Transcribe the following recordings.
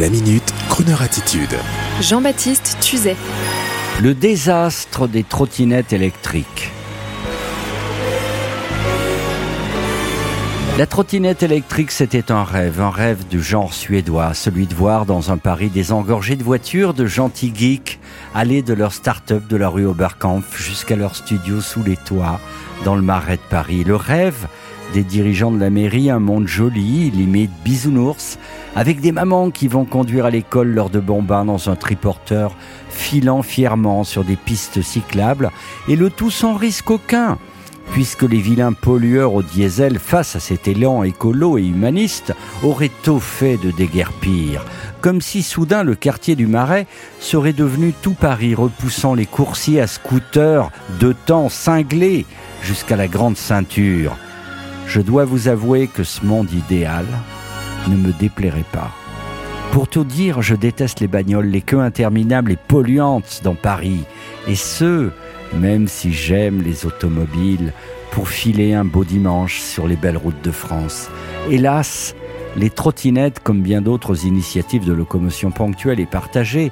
La minute, Kroneur attitude. Jean-Baptiste Tuzet. Le désastre des trottinettes électriques. La trottinette électrique, c'était un rêve, un rêve du genre suédois, celui de voir dans un Paris désengorgé de voitures de gentils geeks aller de leur start-up de la rue Oberkampf jusqu'à leur studio sous les toits dans le marais de Paris. Le rêve des dirigeants de la mairie, un monde joli, limite bisounours, avec des mamans qui vont conduire à l'école lors de bombins dans un triporteur, filant fièrement sur des pistes cyclables, et le tout sans risque aucun, puisque les vilains pollueurs au diesel, face à cet élan écolo et humaniste, auraient tôt fait de déguerpir, comme si soudain le quartier du Marais serait devenu tout Paris, repoussant les coursiers à scooter de temps cinglés jusqu'à la grande ceinture. Je dois vous avouer que ce monde idéal ne me déplairait pas. Pour tout dire, je déteste les bagnoles, les queues interminables et polluantes dans Paris. Et ce, même si j'aime les automobiles, pour filer un beau dimanche sur les belles routes de France. Hélas, les trottinettes, comme bien d'autres initiatives de locomotion ponctuelle et partagée,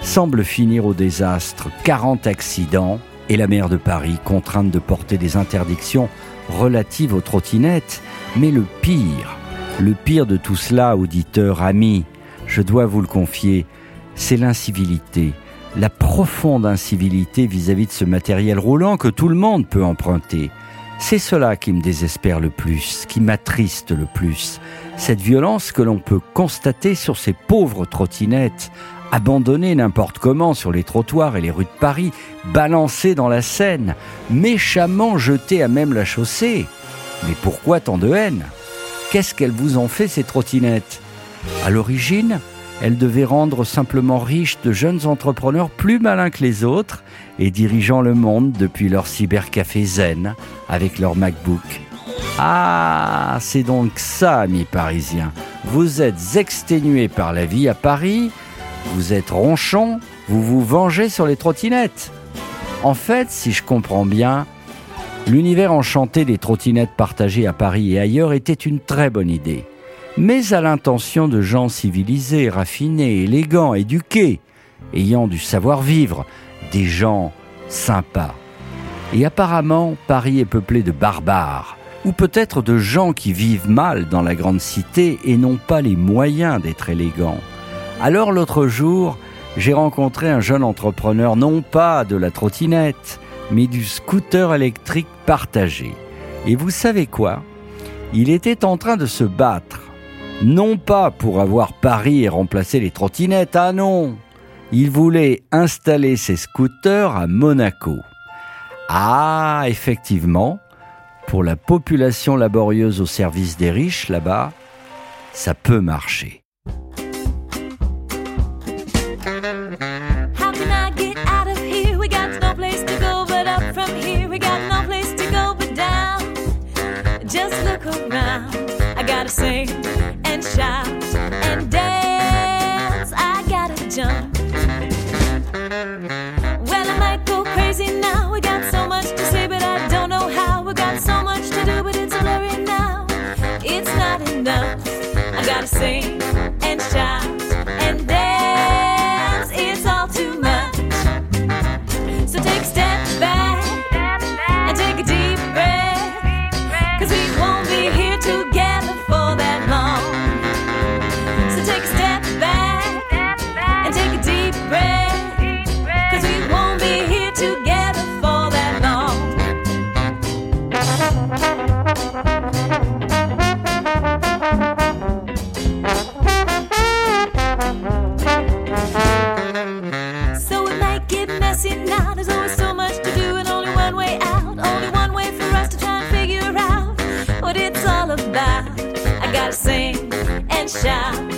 semblent finir au désastre. 40 accidents et la maire de Paris contrainte de porter des interdictions relatives aux trottinettes. Mais le pire, le pire de tout cela, auditeurs, amis, je dois vous le confier, c'est l'incivilité, la profonde incivilité vis-à-vis de ce matériel roulant que tout le monde peut emprunter. C'est cela qui me désespère le plus, qui m'attriste le plus. Cette violence que l'on peut constater sur ces pauvres trottinettes, abandonnées n'importe comment sur les trottoirs et les rues de Paris, balancées dans la Seine, méchamment jetées à même la chaussée. Mais pourquoi tant de haine? Qu'est-ce qu'elles vous ont fait ces trottinettes? À l'origine, elles devaient rendre simplement riches de jeunes entrepreneurs plus malins que les autres et dirigeant le monde depuis leur cybercafé zen avec leur MacBook. Ah, c'est donc ça, amis parisiens. Vous êtes exténués par la vie à Paris, vous êtes ronchons, vous vous vengez sur les trottinettes. En fait, si je comprends bien, l'univers enchanté des trottinettes partagées à Paris et ailleurs était une très bonne idée. Mais à l'intention de gens civilisés, raffinés, élégants, éduqués, ayant du savoir-vivre, des gens sympas. Et apparemment, Paris est peuplé de barbares, ou peut-être de gens qui vivent mal dans la grande cité et n'ont pas les moyens d'être élégants. Alors l'autre jour, j'ai rencontré un jeune entrepreneur, non pas de la trottinette, mais du scooter électrique partagé. Et vous savez quoi? Il était en train de se battre, non pas pour avoir Paris et remplacer les trottinettes, ah non Il voulait installer ses scooters à Monaco. Ah, effectivement, pour la population laborieuse au service des riches là-bas, ça peut marcher. How can I get out of here? We got no place to go but up from here. We got no place to go but down. Just look around. I gotta sing and shout and dance. I gotta jump. Well, I might go crazy now. We got so much to say, but I don't know how. We got so much to do, but it's blurry now. It's not enough. I gotta sing sing and shout